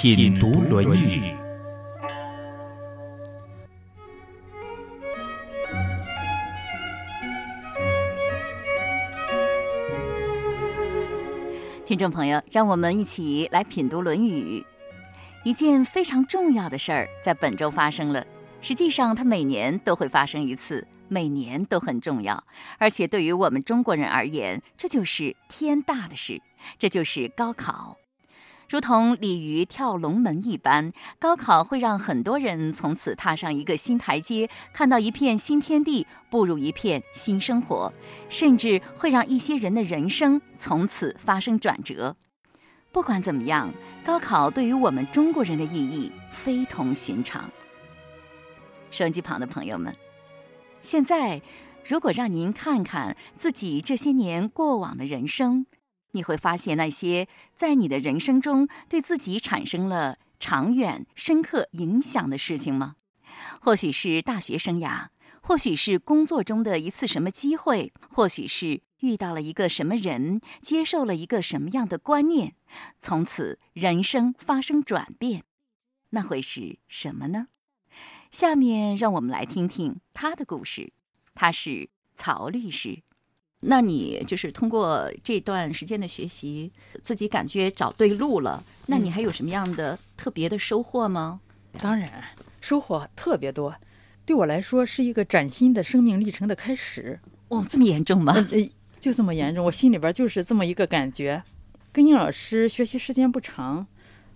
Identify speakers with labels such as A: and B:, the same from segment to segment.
A: 品读《论语》。
B: 听众朋友，让我们一起来品读《论语》。一件非常重要的事儿在本周发生了。实际上，它每年都会发生一次，每年都很重要。而且，对于我们中国人而言，这就是天大的事。这就是高考，如同鲤鱼跳龙门一般，高考会让很多人从此踏上一个新台阶，看到一片新天地，步入一片新生活，甚至会让一些人的人生从此发生转折。不管怎么样，高考对于我们中国人的意义非同寻常。收音机旁的朋友们，现在如果让您看看自己这些年过往的人生，你会发现那些在你的人生中对自己产生了长远、深刻影响的事情吗？或许是大学生涯，或许是工作中的一次什么机会，或许是遇到了一个什么人，接受了一个什么样的观念，从此人生发生转变，那会是什么呢？下面让我们来听听他的故事。他是曹律师。那你就是通过这段时间的学习，自己感觉找对路了。那你还有什么样的特别的收获吗？
C: 当然，收获特别多。对我来说，是一个崭新的生命历程的开始。
B: 哦，这么严重吗？
C: 就这么严重，我心里边就是这么一个感觉。跟应老师学习时间不长，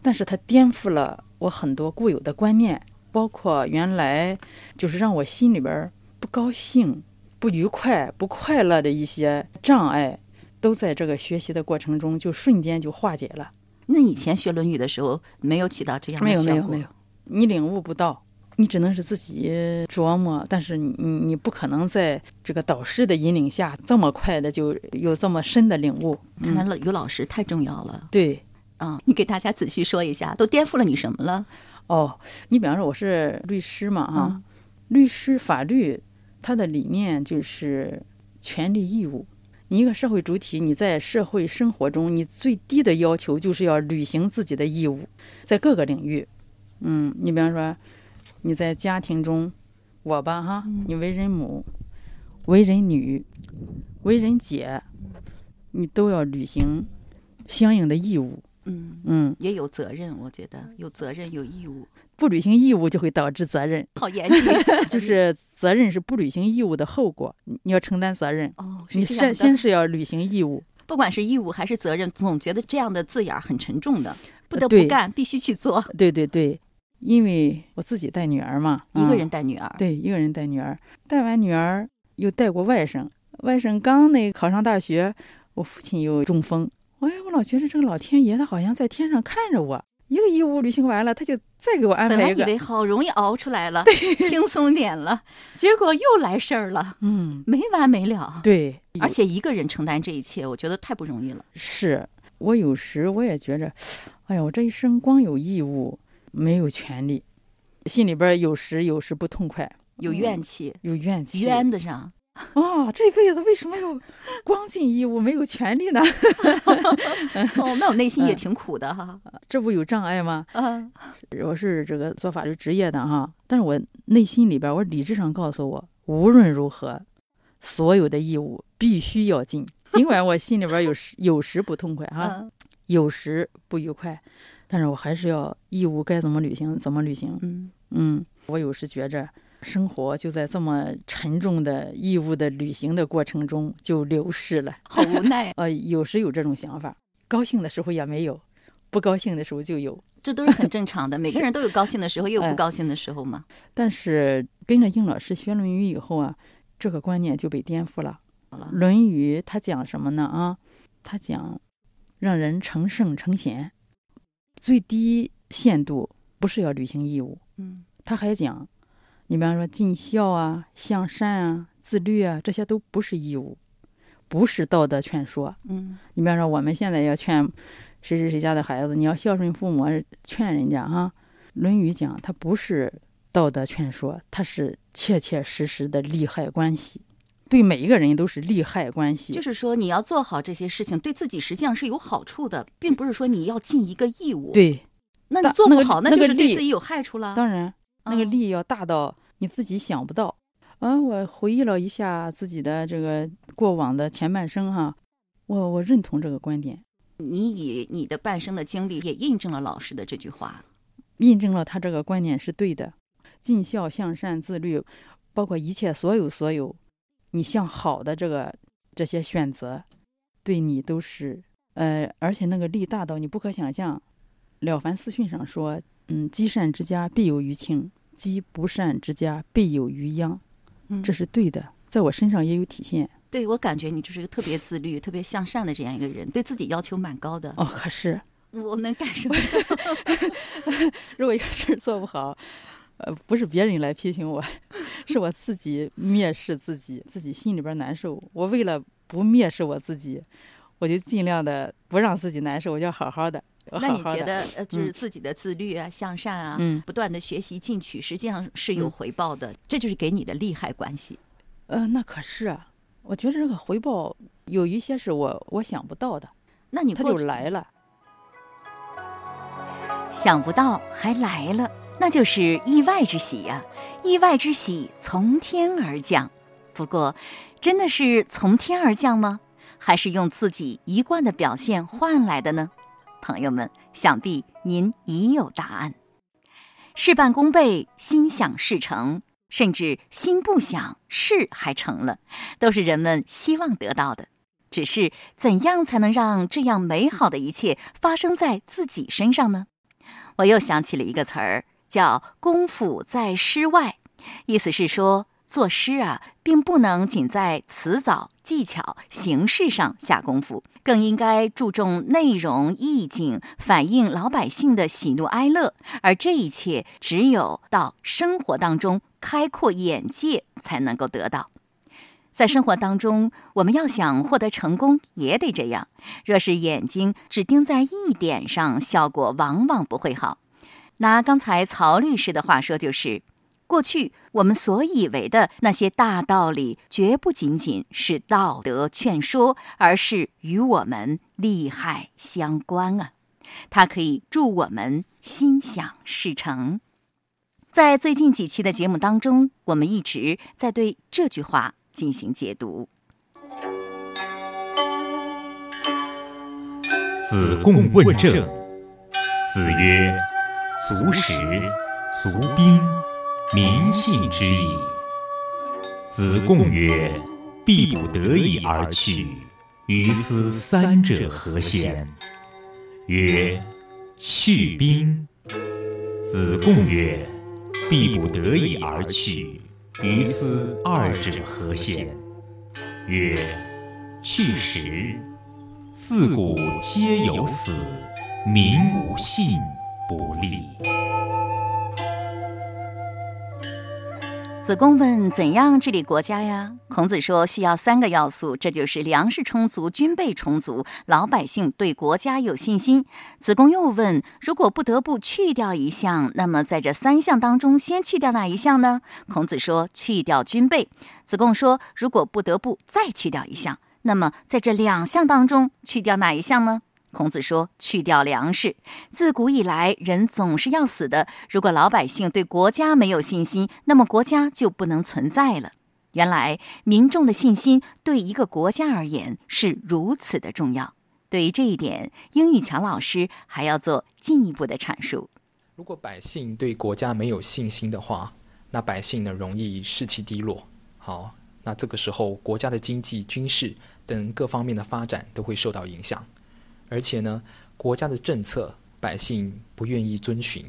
C: 但是他颠覆了我很多固有的观念，包括原来就是让我心里边不高兴。不愉快、不快乐的一些障碍，都在这个学习的过程中就瞬间就化解了。
B: 那以前学《论语》的时候，没有起到这样
C: 的效果。没有，没有，没有。你领悟不到，你只能是自己琢磨。但是你，你不可能在这个导师的引领下这么快的就有这么深的领悟。
B: 看来于老师太重要了。
C: 对，
B: 啊，你给大家仔细说一下，都颠覆了你什么了？
C: 哦，你比方说我是律师嘛，哈，律师法律。他的理念就是权利义务。你一个社会主体，你在社会生活中，你最低的要求就是要履行自己的义务，在各个领域。嗯，你比方说，你在家庭中，我吧哈，你为人母、为人女、为人姐，你都要履行相应的义务。
B: 嗯嗯，也有责任，我觉得有责任有义务。
C: 不履行义务就会导致责任，
B: 好严谨。
C: 就是责任是不履行义务的后果，你要承担责任。
B: 哦，
C: 你先先是要履行义务，
B: 不管是义务还是责任，总觉得这样的字眼儿很沉重的，不得不干，必须去做。
C: 对对对，因为我自己带女儿嘛，
B: 一个人带女儿，
C: 对，一个人带女儿，带完女儿又带过外甥，外甥刚那考上大学，我父亲又中风，哎，我老觉得这个老天爷他好像在天上看着我。一个义务履行完了，他就再给我安排一个。
B: 本来以为好容易熬出来了，轻松点了，结果又来事儿了。嗯，没完没了。
C: 对，
B: 而且一个人承担这一切，我觉得太不容易了。
C: 是我有时我也觉着，哎呀，我这一生光有义务，没有权利，心里边有时有时不痛快，
B: 有怨气，
C: 有怨气，
B: 冤得上。
C: 哦，这辈子为什么要光尽义务没有权利呢？
B: 哦，那我内心也挺苦的哈。
C: 这不有障碍吗？啊，我是这个做法律职业的哈，但是我内心里边，我理智上告诉我，无论如何，所有的义务必须要尽。尽管我心里边有时有时不痛快哈，有时不愉快，但是我还是要义务该怎么履行怎么履行。嗯嗯，我有时觉着。生活就在这么沉重的义务的履行的过程中就流逝了，
B: 好无奈。
C: 呃，有时有这种想法，高兴的时候也没有，不高兴的时候就有，
B: 这都是很正常的。每个人都有高兴的时候，也有不高兴的时候嘛。
C: 但是跟着应老师学《论语》以后啊，这个观念就被颠覆了。《论语》它讲什么呢？啊，它讲让人成圣成贤，最低限度不是要履行义务。
B: 嗯，
C: 他还讲，你比方说尽孝啊、向善啊、自律啊，这些都不是义务，不是道德劝说。
B: 嗯，
C: 你比方说我们现在要劝谁谁谁家的孩子，你要孝顺父母，劝人家哈，《论语》讲它不是道德劝说，它是切切实实的利害关系，对每一个人都是利害关系。
B: 就是说你要做好这些事情，对自己实际上是有好处的，并不是说你要尽一个义务。，
C: 对，
B: 那你做不好，那就是对自己有害处了。
C: 当然那个
B: 嗯
C: 利要大到你自己想不到。嗯，我回忆了一下自己的这个过往的前半生哈，我我认同这个观点，
B: 你以你的半生的经历也印证了老师的这句话。
C: 印证了他这个观点是对的。尽孝、向善、自律，包括一切所有所有，你向好的这个这些选择，对你都是呃，而且那个力大到你不可想象。《了凡四训》上说，嗯，积善之家必有余庆，积不善之家必有余殃。
B: 嗯
C: 这是对的，在我身上也有体现。
B: 对我感觉你就是一个特别自律、特别向善的这样一个人，对自己要求蛮高的。
C: 哦，可是
B: 我能干什么。
C: 如果一个事儿做不好，呃，不是别人来批评我，是我自己蔑视自己，自己心里边难受。我为了不蔑视我自己，我就尽量的不让自己难受，我就好好的。我
B: 那你觉得呃，就是
C: 嗯
B: 自己的自律啊、向善啊，
C: 嗯
B: 不断的学习进取，实际上是有
C: 嗯
B: 回报的，这就是给你的利害关系。
C: 呃，那可是啊，我觉得这个回报有一些是我我想不到的，
B: 那你过去
C: 就来了。
B: 想不到还来了，那就是意外之喜呀、意外之喜从天而降。不过，真的是从天而降吗？还是用自己一贯的表现换来的呢？朋友们，想必您已有答案。事半功倍，心想事成，甚至心不想事还成了，都是人们希望得到的。只是怎样才能让这样美好的一切发生在自己身上呢？我又想起了一个词儿，叫“功夫在诗外”，意思是说，作诗啊，并不能仅在词藻、技巧、形式上下功夫，更应该注重内容、意境，反映老百姓的喜怒哀乐。而这一切，只有到生活当中开阔眼界，才能够得到。在生活当中，我们要想获得成功，也得这样。若是眼睛只盯在一点上，效果往往不会好。拿刚才曹律师的话说，就是过去我们所以为的那些大道理，绝不仅仅是道德劝说，而是与我们利害相关啊！它可以助我们心想事成。在最近几期的节目当中，我们一直在对这句话进行解读。
A: 子贡问政。子曰：“足食，足兵，民信之矣。”子贡曰：“必不得已而去，于斯三者何先？”曰：“去兵。”子贡曰：“必不得已而去，于斯二者何先？”曰：“去时。”自古皆有死，民无信不立。
B: 子贡问：“怎样治理国家呀？”孔子说：“需要三个要素，这就是粮食充足、军备充足，老百姓对国家有信心。”子贡又问：“如果不得不去掉一项，那么在这三项当中，先去掉哪一项呢？”孔子说：“去掉军备。”子贡说：“如果不得不再去掉一项，那么在这两项当中，去掉哪一项呢？”孔子说：“去掉粮食。自古以来，人总是要死的。如果老百姓对国家没有信心，那么国家就不能存在了。原来，民众的信心对一个国家而言是如此的重要。对于这一点，英语强老师还要做进一步的阐述。
D: 如果百姓对国家没有信心的话，那百姓呢容易士气低落。好，那这个时候国家的经济、军事等各方面的发展都会受到影响。而且呢，国家的政策百姓不愿意遵循。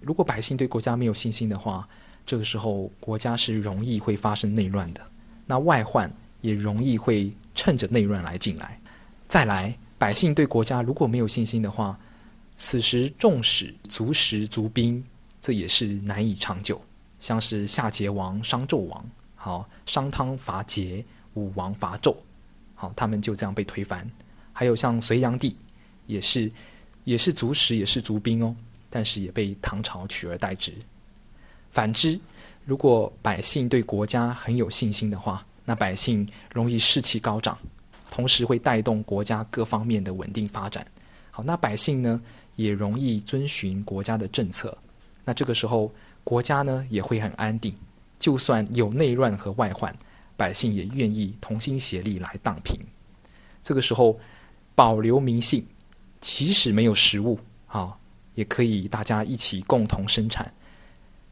D: 如果百姓对国家没有信心的话，这个时候国家是容易会发生内乱的。那外患也容易会趁着内乱来进来。再来，百姓对国家如果没有信心的话，此时纵使足食足兵，这也是难以长久。像是夏桀王、商纣王，好，商汤伐桀，武王伐纣，好，他们就这样被推翻。还有像隋炀帝，也是也是足食，也是足兵哦，但是也被唐朝取而代之。反之，如果百姓对国家很有信心的话，那百姓容易士气高涨，同时会带动国家各方面的稳定发展。好，那百姓呢也容易遵循国家的政策。那这个时候，国家呢也会很安定。就算有内乱和外患，百姓也愿意同心协力来荡平。这个时候，保留民性，即使没有食物，啊，也可以大家一起共同生产。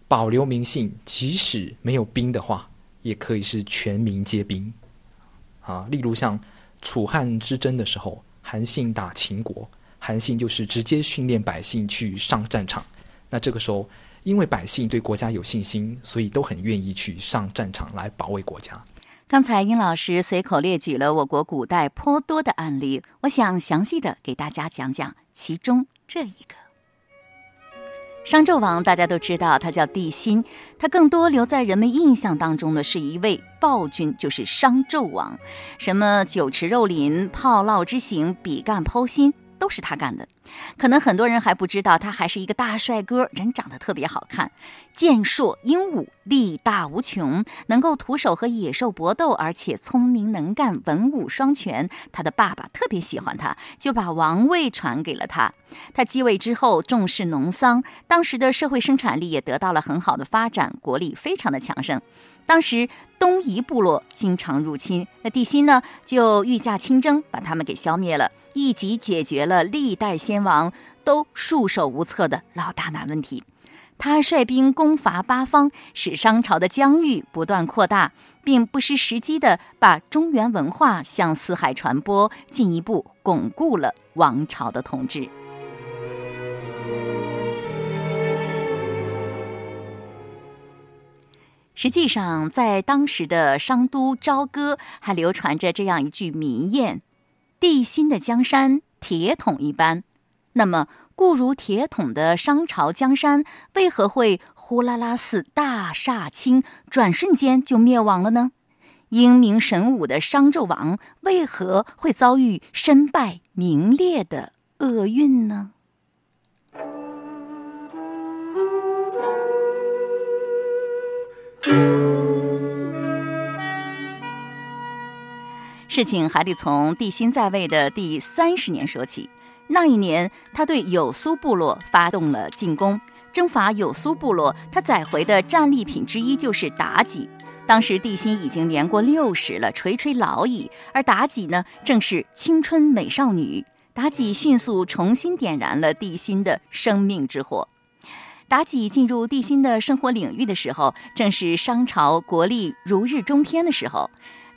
D: 保留民性，即使没有兵的话，也可以是全民皆兵。啊，例如像楚汉之争的时候，韩信打秦国，韩信就是直接训练百姓去上战场。那这个时候，因为百姓对国家有信心，所以都很愿意去上战场来保卫国家。
B: 刚才殷老师随口列举了我国古代颇多的案例，我想详细的给大家讲讲其中这一个。商纣王大家都知道，他叫帝辛，他更多留在人们印象当中的是一位暴君，就是商纣王。什么酒池肉林、炮烙之刑、比干剖心。都是他干的，可能很多人还不知道，他还是一个大帅哥，人长得特别好看，健硕英武，力大无穷，能够徒手和野兽搏斗，而且聪明能干，文武双全。他的爸爸特别喜欢他，就把王位传给了他。他继位之后重视农桑，当时的社会生产力也得到了很好的发展，国力非常的强盛。当时东夷部落经常入侵，那帝辛呢就御驾亲征，把他们给消灭了，一举解决了历代先天王都束手无策的老大难问题。他率兵攻伐八方，使商朝的疆域不断扩大，并不失时机的把中原文化向四海传播，进一步巩固了王朝的统治。实际上，在当时的商都朝歌，还流传着这样一句民谚：“地心的江山，铁桶一般。”那么，固如铁桶的商朝江山，为何会呼啦啦似大厦倾，转瞬间就灭亡了呢？英明神武的商纣王，为何会遭遇身败名裂的厄运呢？事情还得从帝辛在位的第三十年说起。那一年，他对有苏部落发动了进攻，征伐有苏部落。他载回的战利品之一就是妲己。当时帝辛已经年过六十了，垂垂老矣，而妲己呢，正是青春美少女。妲己迅速重新点燃了帝辛的生命之火。妲己进入帝辛的生活领域的时候，正是商朝国力如日中天的时候。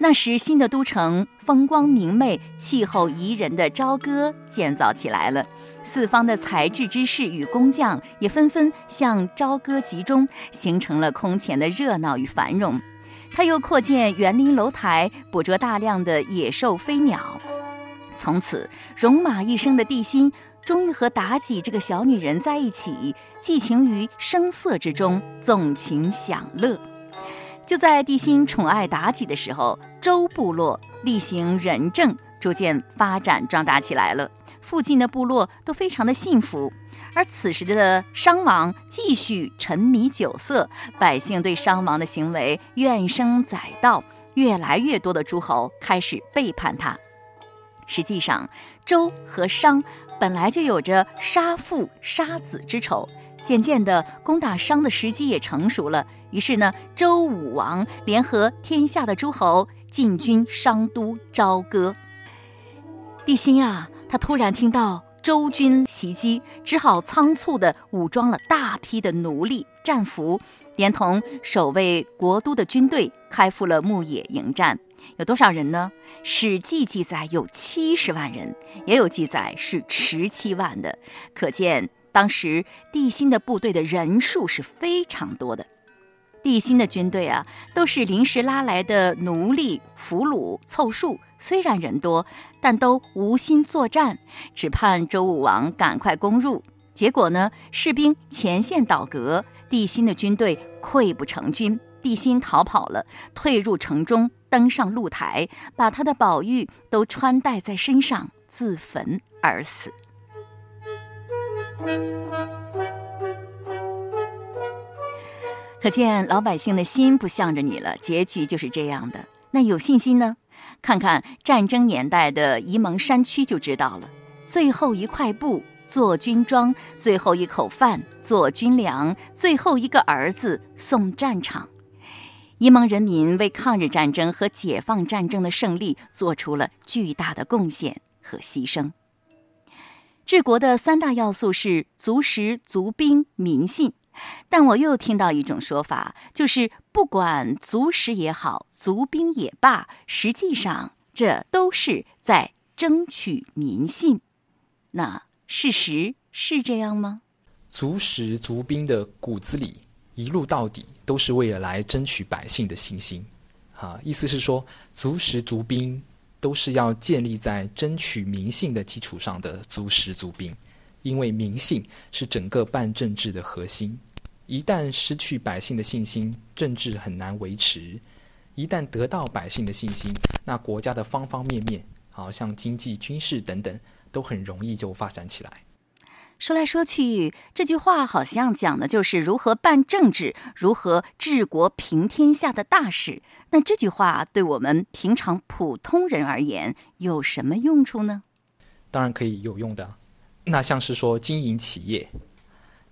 B: 那时，新的都城风光明媚、气候宜人的朝歌建造起来了，四方的才智之士与工匠也纷纷向朝歌集中，形成了空前的热闹与繁荣。他又扩建园林楼台，捕捉大量的野兽飞鸟。从此，戎马一生的帝辛。终于和妲己这个小女人在一起，寄情于声色之中，纵情享乐。就在帝辛宠爱妲己的时候，周部落厉行仁政，逐渐发展壮大起来了。附近的部落都非常的幸福。而此时的商王继续沉迷酒色，百姓对商王的行为怨声载道，越来越多的诸侯开始背叛他。实际上，周和商。本来就有着杀父杀子之仇，渐渐的攻打商的时机也成熟了。于是呢，周武王联合天下的诸侯进军商都朝歌。帝辛啊，他突然听到周军袭击，只好仓促的武装了大批的奴隶战俘，连同守卫国都的军队，开赴了牧野迎战。有多少人呢？《史记》记载有七十万人，也有记载是十七万的，可见当时帝辛的部队的人数是非常多的。帝辛的军队啊，都是临时拉来的奴隶、俘虏凑数，虽然人多，但都无心作战，只盼周武王赶快攻入。结果呢，士兵前线倒戈，帝辛的军队溃不成军，帝辛逃跑了，退入城中，登上露台，把他的宝玉都穿戴在身上，自焚而死。可见老百姓的心不向着你了，结局就是这样的。那有信心呢？看看战争年代的沂蒙山区就知道了。最后一块布做军装，最后一口饭做军粮，最后一个儿子送战场。沂蒙人民为抗日战争和解放战争的胜利做出了巨大的贡献和牺牲。治国的三大要素是足食、足兵、民信。但我又听到一种说法，就是不管足食也好，足兵也罢，实际上这都是在争取民信。那事实是这样吗？
D: 足食足兵的骨子里，一路到底都是为了来争取百姓的信心。啊，意思是说，足食足兵都是要建立在争取民信的基础上的足食足兵，因为民信是整个办政治的核心。一旦失去百姓的信心，政治很难维持；一旦得到百姓的信心，那国家的方方面面，好像经济、军事等等，都很容易就发展起来。
B: 说来说去，这句话好像讲的就是如何办政治、如何治国平天下的大事。那这句话对我们平常普通人而言有什么用处呢？
D: 当然可以有用的。那像是说经营企业。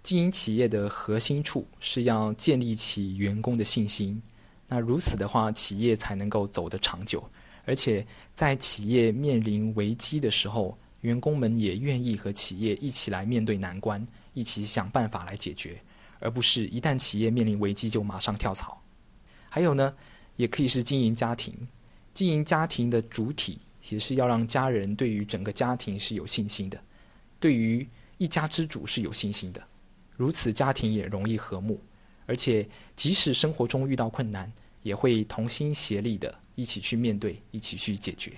D: 经营企业的核心处是要建立起员工的信心，那如此的话，企业才能够走得长久。而且在企业面临危机的时候，员工们也愿意和企业一起来面对难关，一起想办法来解决，而不是一旦企业面临危机就马上跳槽。还有呢，也可以是经营家庭，经营家庭的主体也是要让家人对于整个家庭是有信心的，对于一家之主是有信心的。如此，家庭也容易和睦，而且即使生活中遇到困难，也会同心协力的一起去面对，一起去解决。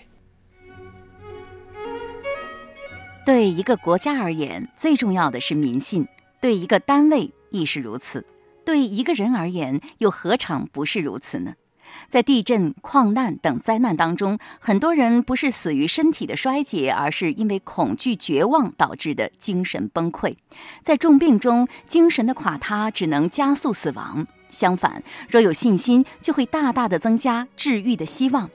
B: 对一个国家而言，最重要的是民信；对一个单位亦是如此；对一个人而言，又何尝不是如此呢？在地震、矿难等灾难当中，很多人不是死于身体的衰竭，而是因为恐惧、绝望导致的精神崩溃。在重病中，精神的垮塌只能加速死亡。相反，若有信心，就会大大的增加治愈的希望。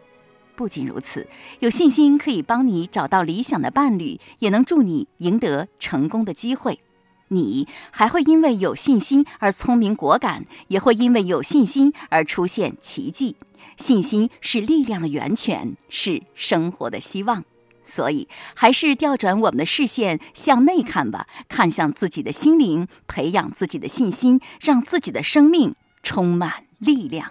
B: 不仅如此，有信心可以帮你找到理想的伴侣，也能助你赢得成功的机会。你还会因为有信心而聪明果敢，也会因为有信心而出现奇迹。信心是力量的源泉，是生活的希望。所以，还是调转我们的视线向内看吧，看向自己的心灵，培养自己的信心，让自己的生命充满力量。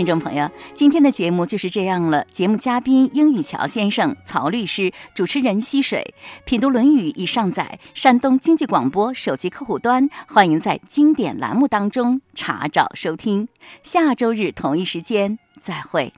B: 听众朋友，今天的节目就是这样了。节目嘉宾英语乔先生、曹律师，主持人溪水，品读《论语》已上载山东经济广播手机客户端，欢迎在经典栏目当中查找收听。下周日同一时间再会。